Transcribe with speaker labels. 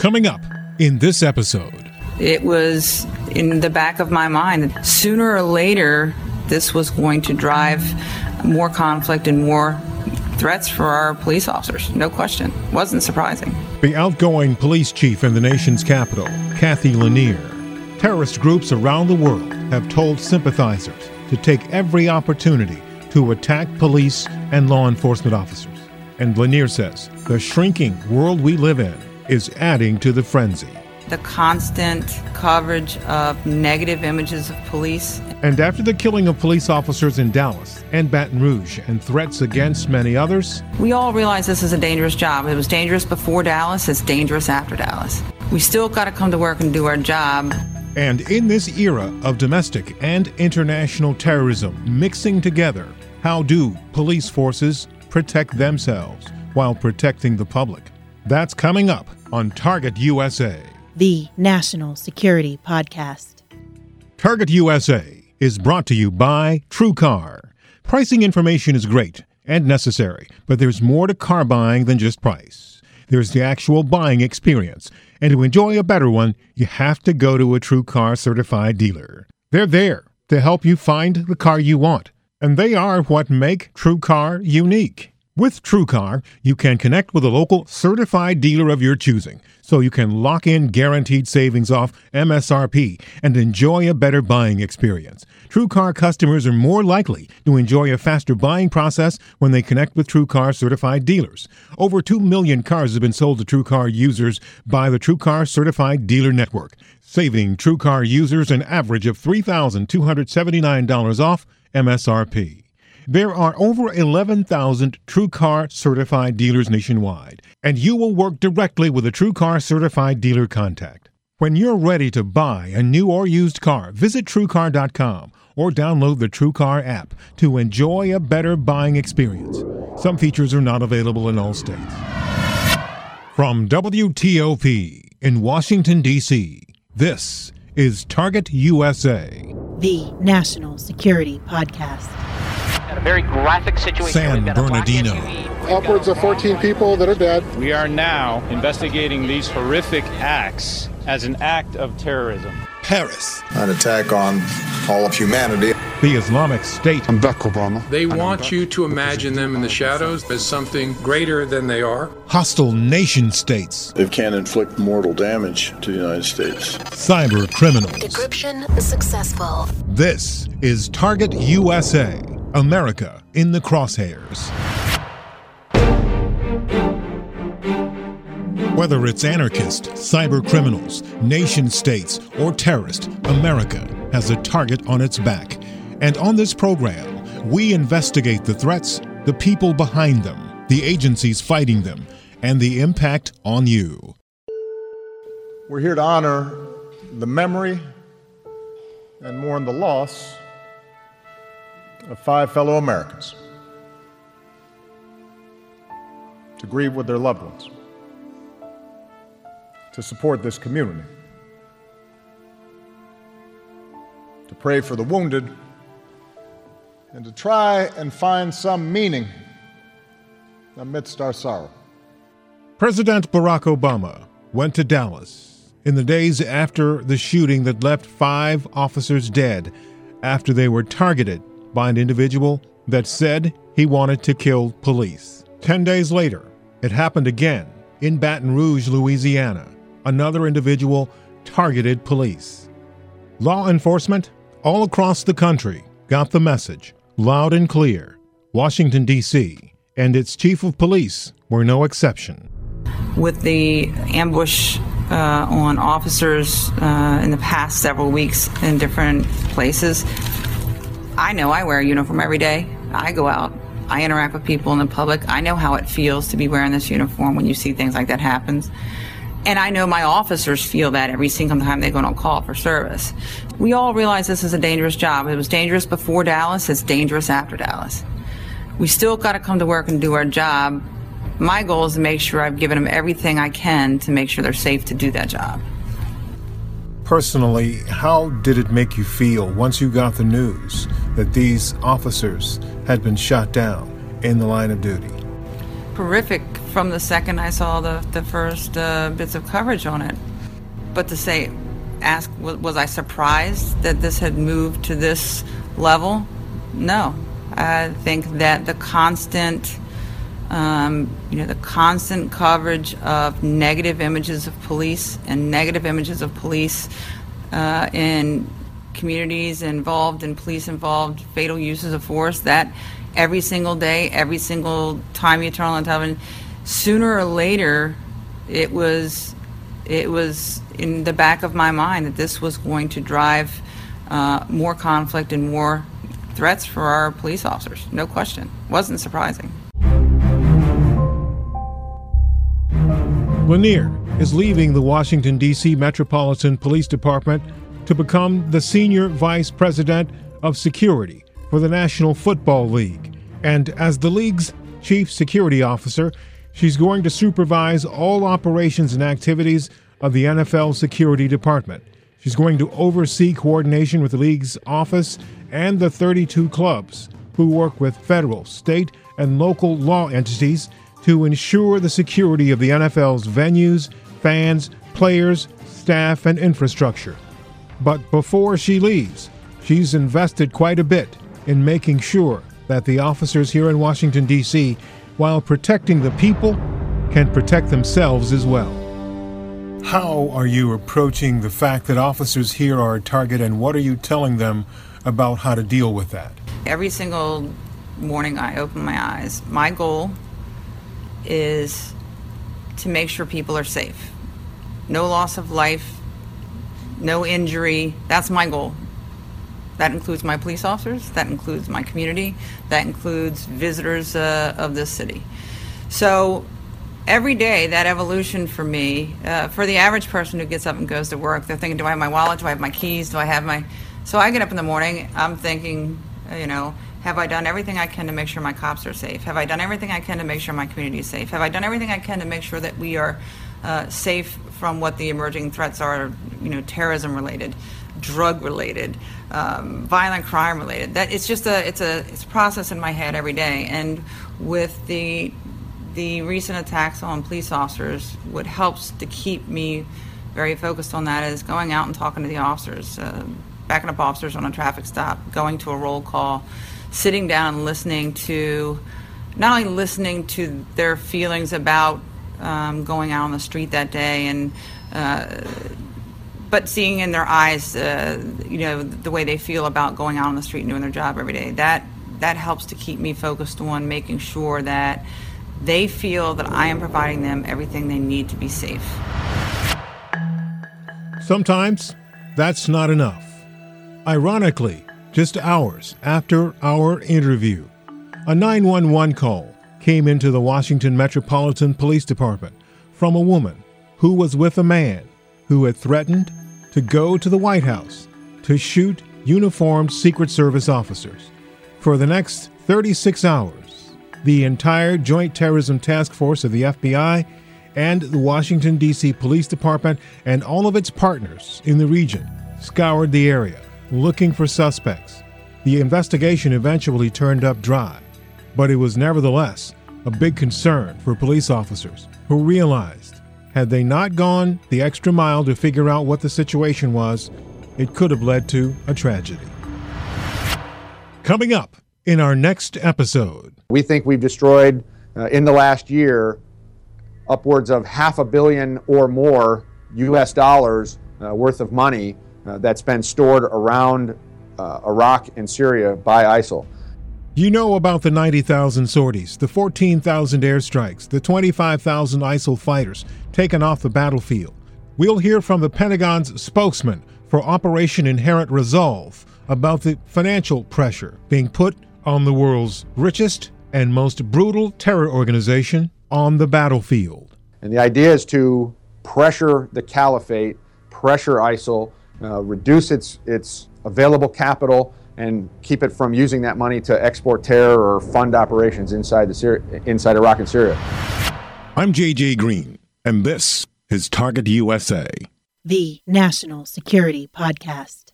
Speaker 1: Coming up in this episode,
Speaker 2: it was in the back of my mind that sooner or later this was going to drive more conflict and more threats for our police officers. No question. Wasn't surprising.
Speaker 1: The outgoing police chief in the nation's capital, Cathy Lanier. Terrorist groups around the world have told sympathizers to take every opportunity to attack police and law enforcement officers. And Lanier says the shrinking world we live in is adding to the frenzy
Speaker 2: the constant coverage of negative images of police.
Speaker 1: And after the killing of police officers in Dallas and Baton Rouge and threats against many others,
Speaker 2: we all realize this is a dangerous job. It was dangerous before Dallas, it's dangerous after Dallas. We still got to come to work and do our job.
Speaker 1: And in this era of domestic and international terrorism mixing together, how do police forces protect themselves while protecting the public? That's coming up on Target USA
Speaker 3: the National Security Podcast.
Speaker 1: Target USA is brought to you by TrueCar. Pricing information is great and necessary, but there's more to car buying than just price. There's the actual buying experience, and to enjoy a better one, you have to go to a TrueCar certified dealer. They're there to help you find the car you want, and they are what make TrueCar unique. With TrueCar, you can connect with a local certified dealer of your choosing, so you can lock in guaranteed savings off MSRP and enjoy a better buying experience. TrueCar customers are more likely to enjoy a faster buying process when they connect with TrueCar certified dealers. Over 2 million cars have been sold to TrueCar users by the TrueCar certified dealer network, saving TrueCar users an average of $3,279 off MSRP. There are over 11,000 TrueCar certified dealers nationwide, and you will work directly with a TrueCar certified dealer contact. When you're ready to buy a new or used car, visit TrueCar.com or download the TrueCar app to enjoy a better buying experience. Some features are not available in all states. From WTOP in Washington, D.C., this is Target USA,
Speaker 3: the National Security Podcast
Speaker 4: a very graphic situation.
Speaker 1: San Bernardino.
Speaker 5: Upwards of 14 people that are dead.
Speaker 6: We are now investigating these horrific acts as an act of terrorism.
Speaker 1: Paris.
Speaker 7: An attack on all of humanity.
Speaker 1: The Islamic State.
Speaker 8: I'm Barack Obama.
Speaker 9: They want you to imagine them in the shadows as something greater than they are.
Speaker 1: Hostile nation states.
Speaker 10: It can inflict mortal damage to the United States.
Speaker 1: Cyber criminals.
Speaker 11: Decryption successful.
Speaker 1: This is Target USA America in the crosshairs. Whether it's anarchist, cyber criminals, nation states, or terrorist, America has a target on its back. And on this program, we investigate the threats, the people behind them, the agencies fighting them, and the impact on you.
Speaker 5: We're here to honor the memory and mourn the loss of five fellow Americans to grieve with their loved ones, to support this community, to pray for the wounded, and to try and find some meaning amidst our sorrow.
Speaker 1: President Barack Obama went to Dallas in the days after the shooting that left five officers dead after they were targeted by an individual that said he wanted to kill police. Ten days later, it happened again in Baton Rouge, Louisiana. Another individual targeted police. Law enforcement all across the country got the message loud and clear. Washington, D.C., and its chief of police were no exception.
Speaker 2: With the ambush uh, on officers uh, in the past several weeks in different places, I know I wear a uniform every day. I go out. I interact with people in the public. I know how it feels to be wearing this uniform when you see things like that happens. And I know my officers feel that every single time they go on call for service. We all realize this is a dangerous job. It was dangerous before Dallas. It's dangerous after Dallas. We still got to come to work and do our job. My goal is to make sure I've given them everything I can to make sure they're safe to do that job.
Speaker 1: Personally, how did it make you feel once you got the news that these officers had been shot down in the line of duty?
Speaker 2: Horrific from the second I saw the, the first uh, bits of coverage on it. But to say, ask, was I surprised that this had moved to this level? No. I think that the constant, um, you know, the constant coverage of negative images of police and negative images of police uh, in communities involved and police involved fatal uses of force that every single day every single time you turn on the television sooner or later it was it was in the back of my mind that this was going to drive uh, more conflict and more threats for our police officers. No question. Wasn't surprising.
Speaker 1: Lanier is leaving the washington d.c metropolitan police department to become the senior vice president of security for the National Football League. And as the league's chief security officer, she's going to supervise all operations and activities of the NFL security department. She's going to oversee coordination with the league's office and the 32 clubs who work with federal, state, and local law entities to ensure the security of the NFL's venues, fans, players, staff, and infrastructure. But before she leaves, she's invested quite a bit in making sure that the officers here in Washington, D.C., while protecting the people, can protect themselves as well. How are you approaching the fact that officers here are a target, and what are you telling them about how to deal with that?
Speaker 2: Every single morning I open my eyes, my goal is to make sure people are safe. No loss of life, no injury. That's my goal. That includes my police officers, that includes my community, that includes visitors uh, of this city. So every day, that evolution for me, uh, for the average person who gets up and goes to work, they're thinking, do I have my wallet? Do I have my keys? Do I have my. So I get up in the morning, I'm thinking, you know, have I done everything I can to make sure my cops are safe? Have I done everything I can to make sure my community is safe? Have I done everything I can to make sure that we are uh, safe from what the emerging threats are, you know, terrorism related, drug related, um, violent crime related. That it's just a it's a it's a process in my head every day. And with the the recent attacks on police officers, what helps to keep me very focused on that is going out and talking to the officers, uh, backing up officers on a traffic stop, going to a roll call, sitting down and listening to not only listening to their feelings about um, going out on the street that day and uh, but seeing in their eyes uh, you know the way they feel about going out on the street and doing their job every day that that helps to keep me focused on making sure that they feel that I am providing them everything they need to be safe.
Speaker 1: Sometimes that's not enough. Ironically, just hours after our interview, a 911 call came into the Washington Metropolitan Police Department from a woman who was with a man who had threatened to go to the White House to shoot uniformed Secret Service officers. For the next 36 hours, the entire Joint Terrorism Task Force of the FBI and the Washington, D.C. Police Department and all of its partners in the region scoured the area looking for suspects. The investigation eventually turned up dry but it was nevertheless a big concern for police officers who realized had they not gone the extra mile to figure out what the situation was, it could have led to a tragedy. Coming up in our next episode,
Speaker 8: we think we've destroyed uh, in the last year upwards of half a billion or more US dollars uh, worth of money uh, that's been stored around uh, Iraq and Syria by ISIL.
Speaker 1: You know about the 90,000 sorties, the 14,000 airstrikes, the 25,000 ISIL fighters taken off the battlefield. We'll hear from the Pentagon's spokesman for Operation Inherent Resolve about the financial pressure being put on the world's richest and most brutal terror organization on the battlefield.
Speaker 8: And the idea is to pressure the caliphate, pressure ISIL, uh, reduce its, its available capital and keep it from using that money to export terror or fund operations inside the Syri- inside Iraq and Syria.
Speaker 1: I'm JJ Green, and this is Target USA,
Speaker 3: the National Security Podcast.